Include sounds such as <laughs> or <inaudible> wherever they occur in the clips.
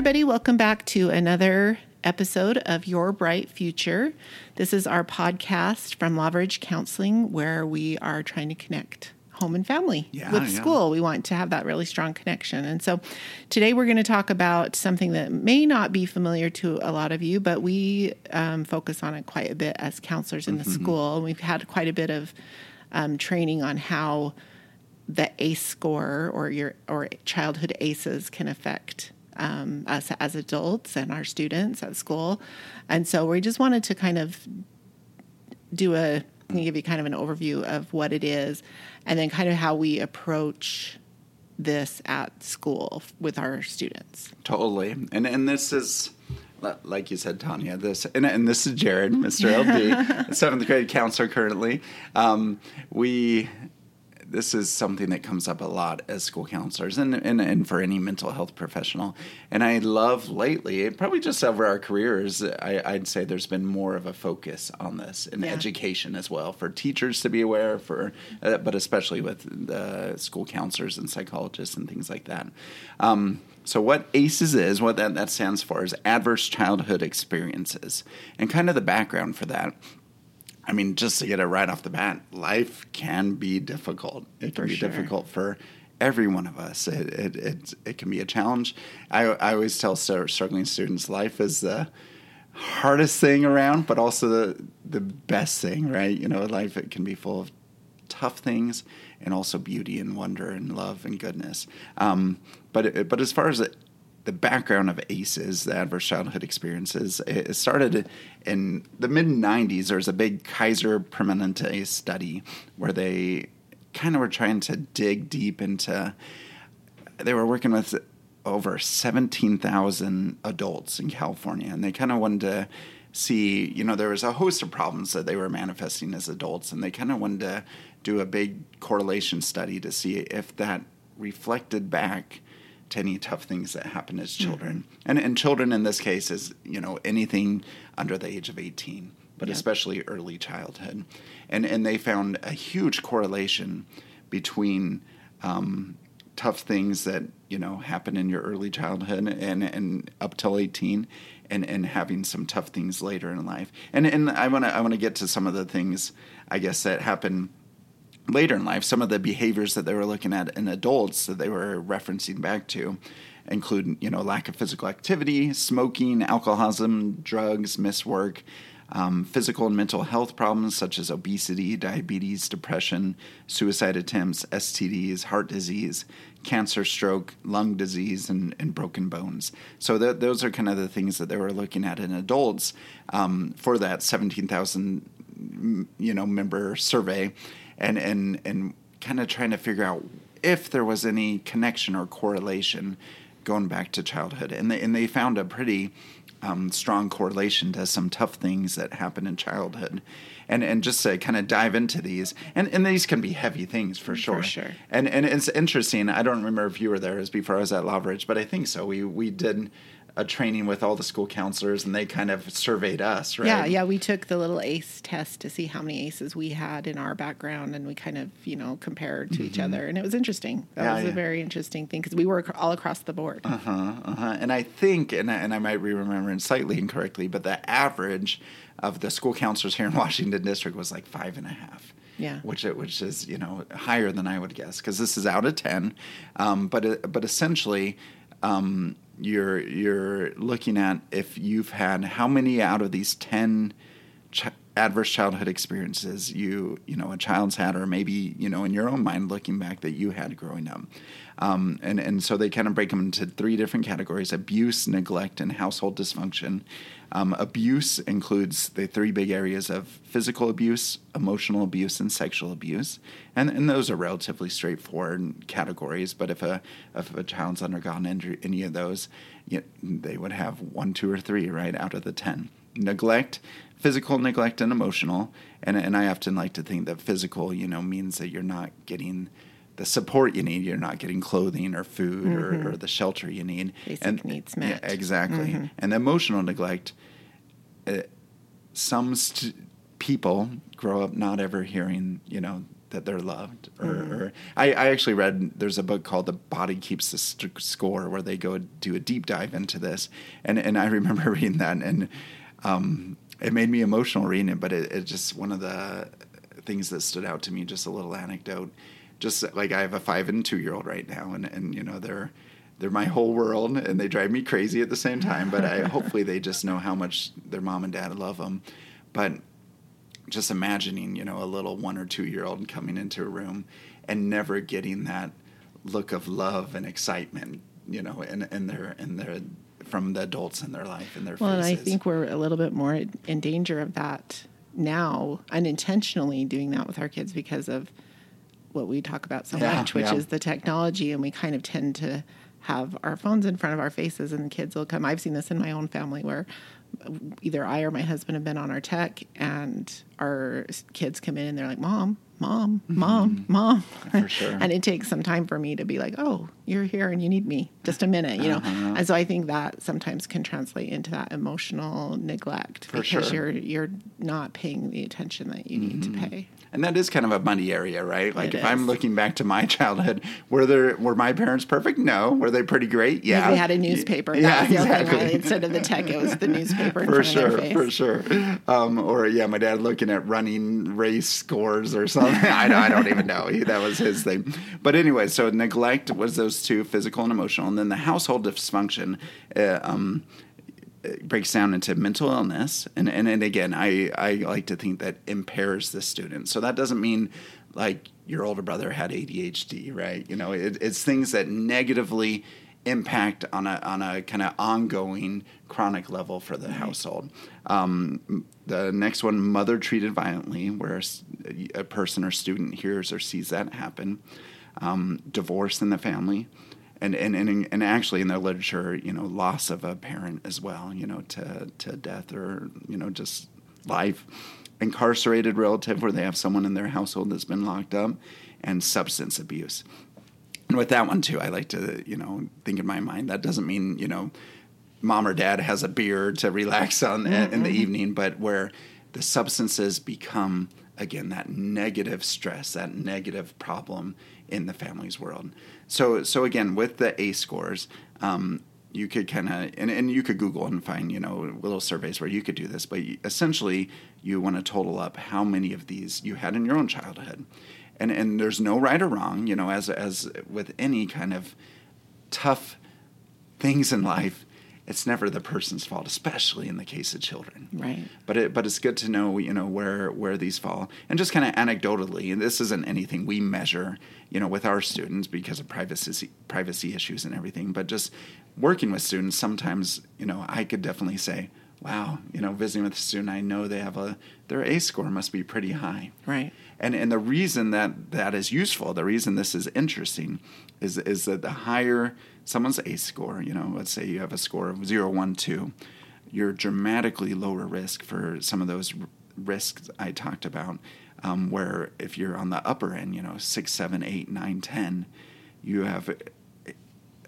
everybody. Welcome back to another episode of Your Bright Future. This is our podcast from Lava Ridge Counseling where we are trying to connect home and family Yeah, with yeah. school. We want to have that really strong connection. And so today we're going to talk about something that may not be familiar to a lot of you, but we um, focus on it quite a bit as counselors in the Mm-hmm. school. And we've had quite a bit of um, training on how the ACE score or your or childhood ACEs can affect um, us as adults and our students at school. And so we just wanted to kind of do a give you kind of an overview of what it is and then kind of how we approach this at school with our students. Totally. And and this is like you said, Tanya. This and, and this is Jared, Mr. LD, <laughs> seventh grade counselor currently. Um, we this is something that comes up a lot as school counselors and, and, and for any mental health professional. And I love lately, probably just over our careers, I, I'd say there's been more of a focus on this in Yeah. education as well for teachers to be aware, for uh, but especially with the school counselors and psychologists and things like that. Um, so what ACEs is, what that, that stands for is Adverse Childhood Experiences, and kind of the background for that. I mean, just to get it right off the bat, life can be difficult. It can For be sure. difficult for every one of us. It it it, it can be a challenge. I I always tell struggling students, life is the hardest thing around, but also the the best thing, right? You know, life it can be full of tough things and also beauty and wonder and love and goodness. Um, but it, but as far as it, the background of ACEs, the adverse childhood experiences, it, started in the mid '90s. There was a big Kaiser Permanente study where they kind of were trying to dig deep into. They were working with over 17,000 adults in California, and they kind of wanted to see, you know, there was a host of problems that they were manifesting as adults, and they kind of wanted to do a big correlation study to see if that reflected back to any tough things that happen as children. And, and children in this case is, you know, anything under the age of 18, but Yeah. especially early childhood. And, and they found a huge correlation between um, tough things that you know happen in your early childhood and and up till 18 and and having some tough things later in life and and I want to I want to get to some of the things I guess that happen later in life some of the behaviors that they were looking at in adults that they were referencing back to include you know lack of physical activity smoking alcoholism drugs missed work um, physical and mental health problems such as obesity, diabetes, depression, suicide attempts, STDs, heart disease, cancer, stroke, lung disease, and, and broken bones. So th- those are kind of the things that they were looking at in adults um, for that 17,000 you know member survey, and and and kind of trying to figure out if there was any connection or correlation going back to childhood, and they and they found a pretty um, strong correlation to some tough things that happen in childhood. And, and just to kind of dive into these, and, and these can be heavy things for sure. For sure. And and it's interesting. I don't remember if you were there. as before I was at Lava Ridge, but I think so. We we did a training with all the school counselors, and they kind of surveyed us, right? Yeah, yeah, we took the little ACE test to see how many ACEs we had in our background, and we kind of, you know, compared to each other, and it was interesting. That Mm-hmm. Yeah, was yeah. a very interesting thing because we were all across the board. Uh-huh, uh-huh. And I think, and I, and I might be remembering slightly incorrectly, but the average of the school counselors here in <laughs> Washington District was like five and a half. Yeah. which it, which is you know higher than I would guess because this is out of ten, um, but uh, but essentially. Um, you're you're looking at if you've had how many out of these 10 ch- adverse childhood experiences you you know a child's had or maybe you know in your own mind looking back that you had growing up. Um, and and so they kind of break them into three different categories abuse neglect and household dysfunction. Um, abuse includes the three big areas of physical abuse emotional abuse and sexual abuse. And and those are relatively straightforward categories but if a if a child's undergone any, of those you they would have one two or three right out of the 10 neglect physical neglect and emotional and and I often like to think that physical you know means that you're not getting the support you need you're not getting clothing or food or, or the shelter you need Basic needs met. yeah, exactly and the emotional neglect uh, some st- people grow up not ever hearing you know that they're loved. Or, mm-hmm. or I, I, actually read there's a book called The Body Keeps the St- Score where they go do a deep dive into this, and and I remember <laughs> reading that and um, it made me emotional reading it. But it, it just one of the things that stood out to me. Just a little anecdote. Just like I have a five and two year old right now, and and you know they're they're my whole world and they drive me crazy at the same time but I <laughs> hopefully they just know how much their mom and dad love them but just imagining, you know, a little one or two year old coming into a room and never getting that look of love and excitement, you know, in, in their in their from the adults in their life and their well, faces. and I think we're a little bit more in danger of that now, unintentionally doing that with our kids because of what we talk about so yeah, much, which yeah. is the technology, and we kind of tend to have our phones in front of our faces, and the kids will come. I've seen this in my own family where either I or my husband have been on our tech, and our kids come in and they're like, "Mom, mom, mom, mm-hmm. mom," for sure. <laughs> and it takes some time for me to be like, "Oh, you're here and you need me, just a minute," you uh-huh. know. And so I think that sometimes can translate into that emotional neglect for because sure. you're you're not paying the attention that you need mm-hmm. to pay and that is kind of a muddy area, right? Like it if is. I'm looking back to my <laughs> childhood, were there were my parents perfect? No. Were they pretty great? Yeah. They had a newspaper. Yeah, exactly. Instead of the tech, it was the newspaper. <laughs> for sure, for sure. Um, or yeah, my dad looking at running race scores or something. <laughs> I, I don't even know. He, that was his thing. But anyway, so neglect was those two, physical and emotional, and then the household dysfunction. Uh, um, breaks down into mental illness. And, and and again I, I like to think that impairs the student. So that doesn't mean like your older brother had ADHD right? You know it, it's things that negatively impact on a on a kind of ongoing chronic level for the household. Um, the next one mother treated violently where a person or student hears or sees that happen um, divorce in the family and, and, and, and actually in their literature, you know, loss of a parent as well, you know, to, to death or, you know, just life. Incarcerated relative where they have someone in their household that's been locked up, and substance abuse. And with that one too, I like to, you know, think in my mind that doesn't mean, you know, mom or dad has a beer to relax on mm-hmm. in the evening, but where the substances become again that negative stress, that negative problem in the family's world. So so again with the ACE scores, um, you could kind of and, and you could Google and find you know little surveys where you could do this, but essentially you want to total up how many of these you had in your own childhood, and and there's no right or wrong. You know, as as with any kind of tough things in life, it's never the person's fault, especially in the case of children. Right. But it, but it's good to know, you know, where where these fall, and just kind of anecdotally. And this isn't anything we measure, you know, with our students because of privacy privacy issues and everything. But just working with students, sometimes, you know, I could definitely say, wow, you know, visiting with a student, I know they have a their ACE score must be pretty high. Right. And and the reason that that is useful, the reason this is interesting, is is that the higher someone's ACE score, you know, let's say you have a score of 0, 1, 2, you're dramatically lower risk for some of those risks I talked about. Um, where if you're on the upper end, you know, 6, 7, 8, 9, 10, you have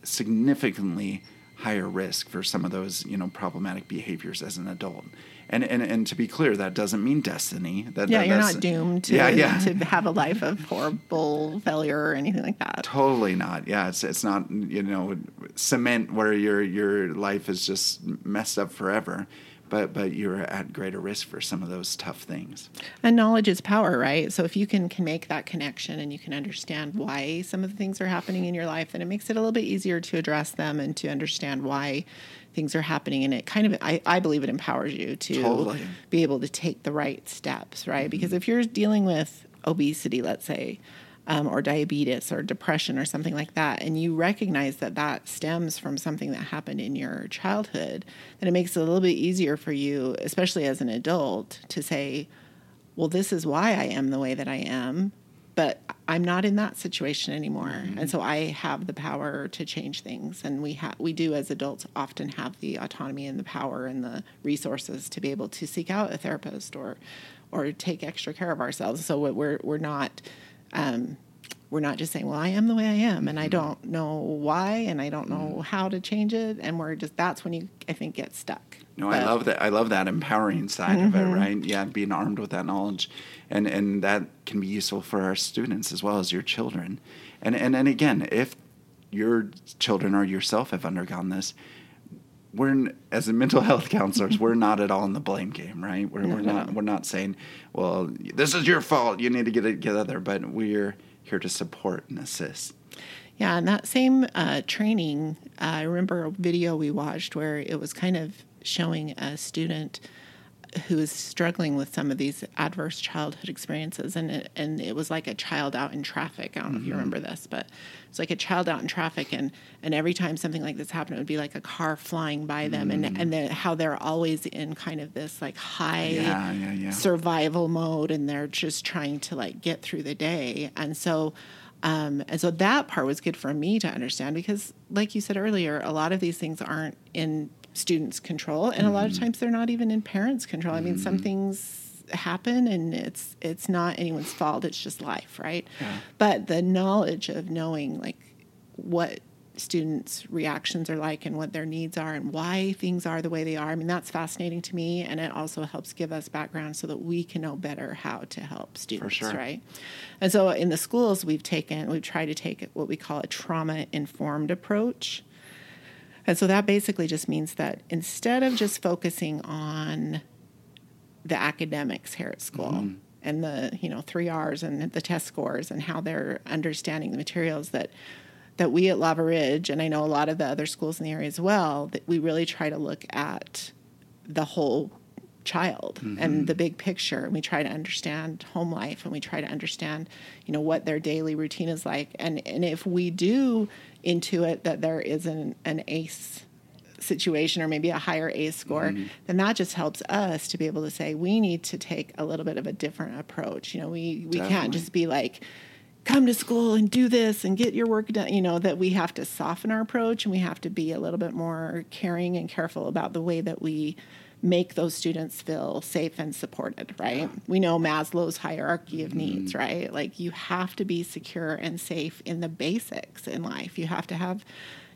significantly higher risk for some of those, you know, problematic behaviors as an adult and, and and to be clear, that doesn't mean destiny. That, yeah, that, you're not doomed to, yeah, yeah. to have a life of horrible failure or anything like that. Totally not. Yeah, it's it's not you know cement where your your life is just messed up forever. But, but you're at greater risk for some of those tough things. And knowledge is power, right? So if you can, can make that connection and you can understand why some of the things are happening in your life, then it makes it a little bit easier to address them and to understand why things are happening and it kind of I, I believe it empowers you to totally. be able to take the right steps right mm-hmm. because if you're dealing with obesity let's say um, or diabetes or depression or something like that and you recognize that that stems from something that happened in your childhood then it makes it a little bit easier for you especially as an adult to say well this is why i am the way that i am but I'm not in that situation anymore, mm-hmm. and so I have the power to change things. And we have, we do as adults often have the autonomy and the power and the resources to be able to seek out a therapist or, or take extra care of ourselves. So we're we're not um, we're not just saying, well, I am the way I am and I mm-hmm. don't know why and I don't know mm-hmm. how to change it. And we're just, that's when you, I think, get stuck. No, I love that. I love that empowering side of it, mm-hmm. right? Yeah, being armed with that knowledge, and and that can be useful for our students as well as your children. And and and again, if your children or yourself have undergone this, we're n- as a mental health counselors, we're not at all in the blame game, right? We're, we're No. not we're not saying, well, this is your fault. You need to get it together. But we're here to support and assist. Yeah, and that same uh, training, uh, I remember a video we watched where it was kind of showing a student who was struggling with some of these adverse childhood experiences, and it, and it was like a child out in traffic. I don't know if you remember this, but it's like a child out in traffic, and and every time something like this happened, it would be like a car flying by them, and and the, how they're always in kind of this like high Yeah, yeah, yeah. survival mode. And they're just trying to like get through the day. And so um, and so that part was good for me to understand because like you said earlier a lot of these things aren't in students control and a lot of mm-hmm. times they're not even in parents control. I mean some mm-hmm. things happen and it's it's not anyone's fault it's just life right? But the knowledge of knowing like what students reactions are like and what their needs are and why things are the way they are i mean that's fascinating to me and it also helps give us background so that we can know better how to help students sure. right? And so in the schools we've taken we've tried to take what we call a trauma informed approach and so that basically just means that instead of just focusing on the academics here at school mm-hmm. and the you know three R's and the test scores and how they're understanding the materials that that we at Lava Ridge and I know a lot of the other schools in the area as well that we really try to look at the whole child and mm-hmm. the big picture and we try to understand home life and we try to understand you know what their daily routine is like and and if we do intuit that there is an, an ace situation or maybe a higher ACE score, mm-hmm. then that just helps us to be able to say we need to take a little bit of a different approach. You know, we we Definitely. can't just be like come to school and do this and get your work done, you know, that we have to soften our approach and we have to be a little bit more caring and careful about the way that we make those students feel safe and supported, right? We know Maslow's hierarchy of mm-hmm. needs, right? Like you have to be secure and safe in the basics in life. You have to have,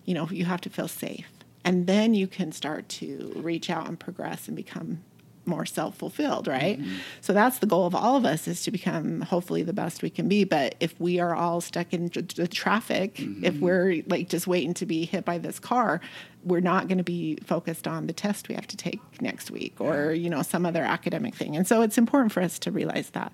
you know, you have to feel safe. And then you can start to reach out and progress and become more self-fulfilled right? So that's the goal of all of us is to become hopefully the best we can be. But if we are all stuck in the traffic if we're like just waiting to be hit by this car we're not going to be focused on the test we have to take next week or you know some other academic thing. And so it's important for us to realize that.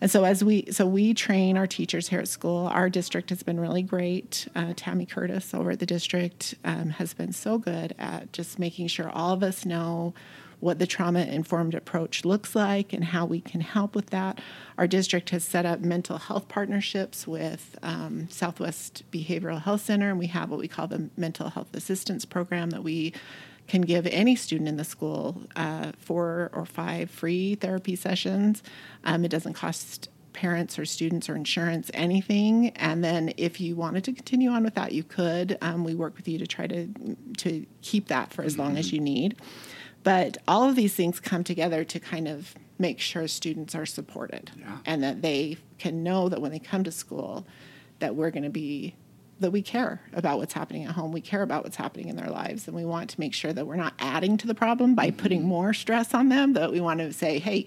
And so as we so we train our teachers here at school. Our district has been really great. Uh, tammy curtis over at the district um, has been so good at just making sure all of us know what the trauma informed approach looks like and how we can help with that. Our district has set up mental health partnerships with um, Southwest Behavioral Health Center, and we have what we call the Mental Health Assistance Program that we can give any student in the school uh, four or five free therapy sessions. Um, it doesn't cost parents or students or insurance anything and then if you wanted to continue on with that you could um, we work with you to try to to keep that for as long as you need but all of these things come together to kind of make sure students are supported Yeah. and that they can know that when they come to school that we're going to be that we care about what's happening at home we care about what's happening in their lives and we want to make sure that we're not adding to the problem by mm-hmm. putting more stress on them that we want to say hey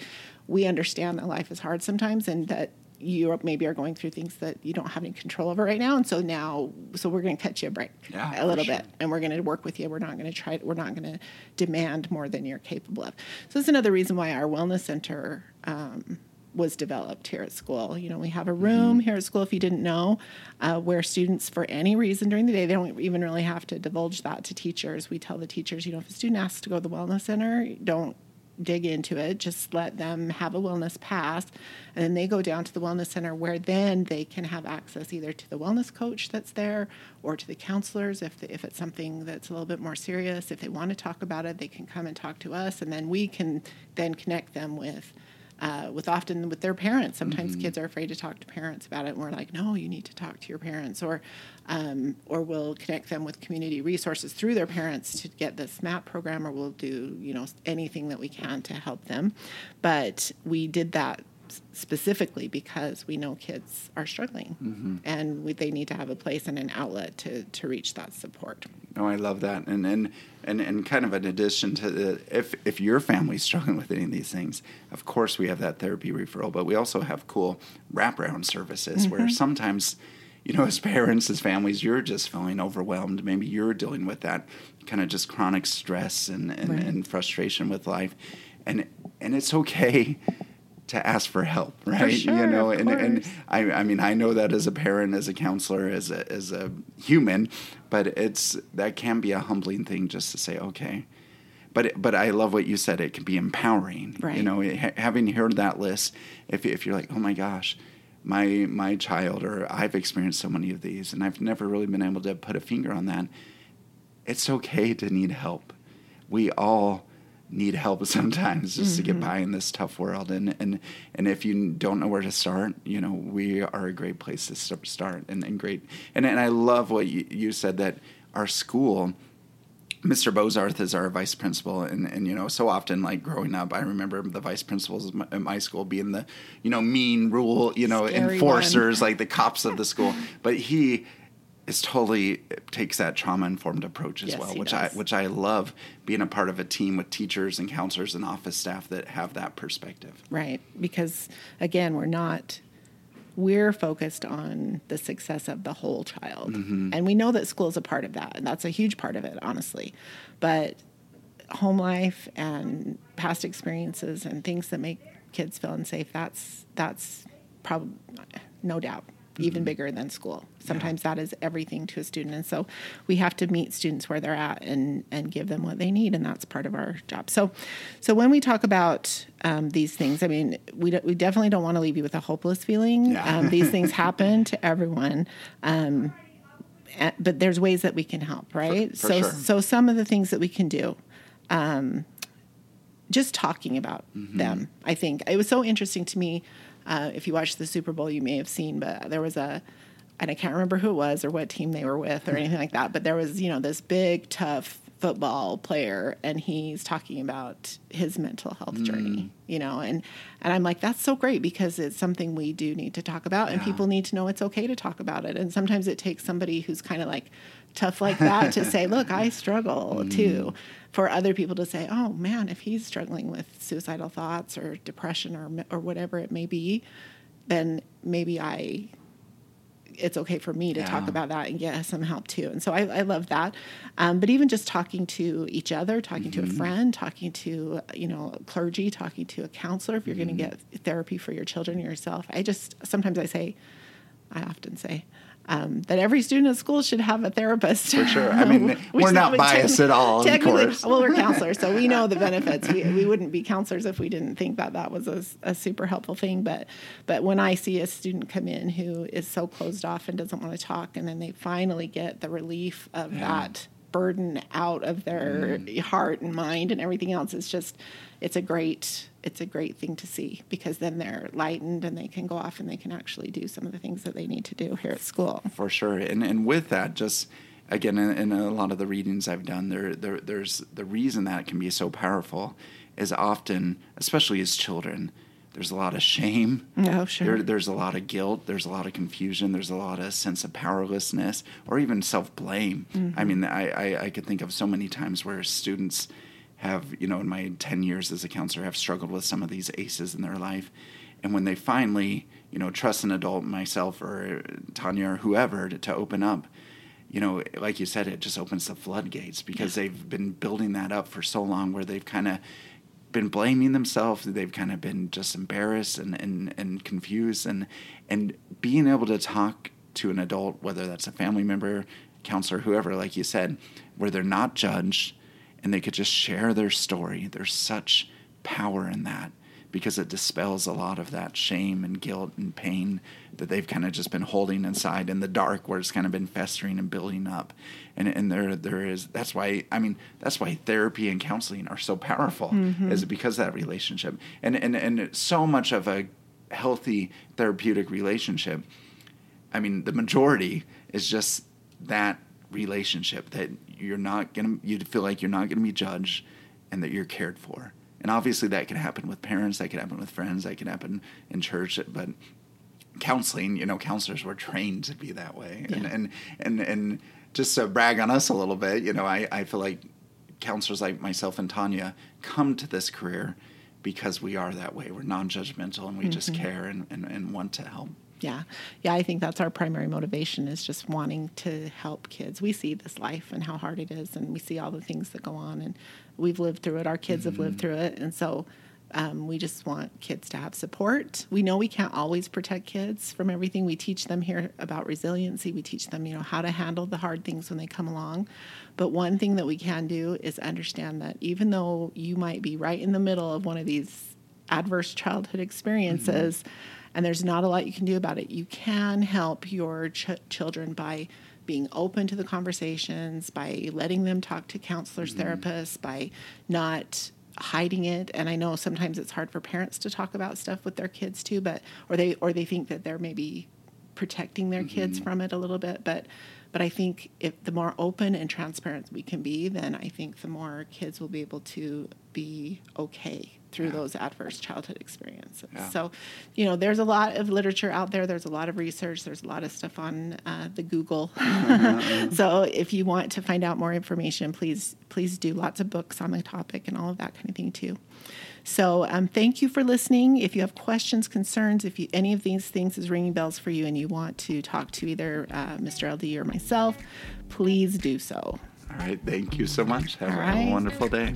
we understand that life is hard sometimes and that you maybe are going through things that you don't have any control over right now. And so now so we're going to cut you a break Yeah, a little sure. bit. And we're going to work with you. We're not going to try we're not going to demand more than you're capable of. So that's another reason why our wellness center um, was developed here at school. You know we have a room here at school if you didn't know uh, where students for any reason during the day they don't even really have to divulge that to teachers. We tell the teachers you know if a student asks to go to the wellness center don't dig into it. Just let them have a wellness pass, and then they go down to the wellness center where then they can have access either to the wellness coach that's there or to the counselors if if it's something that's a little bit more serious. If they want to talk about it, they can come and talk to us, and then we can then connect them with. Uh, with often with their parents, sometimes kids are afraid to talk to parents about it, and we're like, "No, you need to talk to your parents," or, um, or we'll connect them with community resources through their parents to get the SMAP program, or we'll do you know anything that we can to help them. But we did that specifically because we know kids are struggling Mm-hmm. and we, they need to have a place and an outlet to, to reach that support. Oh, I love that, and and and and kind of in addition to the, if if your family's <laughs> struggling with any of these things, of course we have that therapy referral, but we also have cool wraparound services where sometimes, you know, <laughs> as parents, as families, you're just feeling overwhelmed. Maybe you're dealing with that kind of just chronic stress and and, Right. and frustration with life, and and it's okay to ask for help, right? you sure, know, of and and. I, I mean, I know that as a parent, as a counselor, as a, as a human, but it's that can be a humbling thing just to say, okay. But but I love what you said. It can be empowering. right? You know, having heard that list, if if you're like, oh my gosh, my my child or I've experienced so many of these, and I've never really been able to put a finger on that. It's okay to need help. We all need help <laughs> sometimes just to get mm-hmm. by in this tough world and and and if you don't know where to start you know we are a great place to start and, and great and and I love what you, you said that our school Mr. Bozarth is our vice principal, and, and you know, so often, like growing up, I remember the vice principals at my- at my school being the, you know, mean rule, you know, Scary enforcers, like the cops of the school. <laughs> But he is totally takes that trauma informed approach as Yes, well, which does. I which I love being a part of a team with teachers and counselors and office staff that have that perspective. Right. Because again, we're not, we're focused on the success of the whole child. Mm-hmm. And we know that school is a part of that. And that's a huge part of it, honestly. But home life and past experiences and things that make kids feel unsafe, that's, that's probably, no doubt. Even bigger than school. Sometimes that is everything to a student, and so we have to meet students where they're at and and give them what they need, and that's part of our job. So, so when we talk about um, these things, I mean, we don't- we definitely don't want to leave you with a hopeless feeling. Yeah. Um, these things <laughs> happen to everyone. Um, a- but there's ways that we can help, right? for so, sure. so some of the things that we can do, um, just talking about Mm-hmm. them. I think it was so interesting to me. Uh, if you watched the Super Bowl, you may have seen, but there was a, and I can't remember who it was or what team they were with or anything like that. But there was, you know, this big, tough football player, and he's talking about his mental health Mm. journey. You know, and and I'm like, that's so great because it's something we do need to talk about, and people need to know it's okay to talk about it. And sometimes it takes somebody who's kind of like tough like that to say, look, I <laughs> struggle Mm. too. For other people to say, oh man, if he's struggling with suicidal thoughts or depression or or whatever it may be, then maybe I it's okay for me to talk about that and get some help too. And so I, I love that. Um, but even just talking to each other, talking to a friend, talking to, you know, clergy, talking to a counselor, if you're going to get therapy for your children or yourself, I just, sometimes I say, I often say, um, that every student at school should have a therapist. For sure. I <laughs> mean, we're not biased at all, of technically- course. Well, we're counselors, so we know the <laughs> benefits. We, we wouldn't be counselors if we didn't think that that was a, a super helpful thing. But but when I see a student come in who is so closed off and doesn't want to talk, and then they finally get the relief of that burden out of their Mm. heart and mind and everything else, it's just it's a great it's a great thing to see because then they're lightened and they can go off and they can actually do some of the things that they need to do here at school. for sure. And and with that, just again, in, in a lot of the readings I've done, there, there there's the reason that it can be so powerful is often, especially as children, there's a lot of shame. Oh, sure. There, there's a lot of guilt. There's a lot of confusion. There's a lot of sense of powerlessness or even self blame. Mm-hmm. I mean, I, I I could think of so many times where students have, you know, in my 10 years as a counselor, have struggled with some of these aces in their life. And when they finally, you know, trust an adult, myself or Tanya or whoever, to, to open up, you know, like you said, it just opens the floodgates because they've been building that up for so long where they've kind of been blaming themselves. They've kind of been just embarrassed and, and, and confused. And, and being able to talk to an adult, whether that's a family member, counselor, whoever, like you said, where they're not judged and they could just share their story. There's such power in that because it dispels a lot of that shame and guilt and pain that they've kind of just been holding inside in the dark where it's kind of been festering and building up. And and there there is that's why I mean that's why therapy and counseling are so powerful mm-hmm. is because of that relationship. And and and so much of a healthy therapeutic relationship I mean, the majority is just that relationship that you're not gonna, you feel like you're not gonna be judged, and that you're cared for, and obviously that can happen with parents, that can happen with friends, that can happen in church, but counseling, you know, counselors were trained to be that way. And, Yeah. and, and, and just to brag on us a little bit, you know, I, I feel like counselors like myself and Tanya come to this career because we are that way. We're non-judgmental and we just Mm-hmm. care and, and, and want to help. Yeah. Yeah, I think that's our primary motivation is just wanting to help kids. We see this life and how hard it is and we see all the things that go on and we've lived through it. Our kids have lived through it. And so um, we just want kids to have support. We know we can't always protect kids from everything. We teach them here about resiliency. We teach them, you know, how to handle the hard things when they come along. But one thing that we can do is understand that even though you might be right in the middle of one of these adverse childhood experiences and there's not a lot you can do about it. You can help your ch- children by being open to the conversations by letting them talk to counselors mm-hmm. therapists by not hiding it. And i know sometimes it's hard for parents to talk about stuff with their kids too but or they or they think that they're maybe protecting their kids mm-hmm. from it a little bit. But but i think if the more open and transparent we can be then i think the more kids will be able to be okay through those adverse childhood experiences Yeah. so you know there's a lot of literature out there there's a lot of research there's a lot of stuff on uh, the google <laughs> so if you want to find out more information please please do lots of books on the topic and all of that kind of thing too so um, thank you for listening. If you have questions, concerns, if you, any of these things is ringing bells for you and you want to talk to either uh, Mr. LD or myself, please do so. All right. Thank you so much. Have, a- have a wonderful day.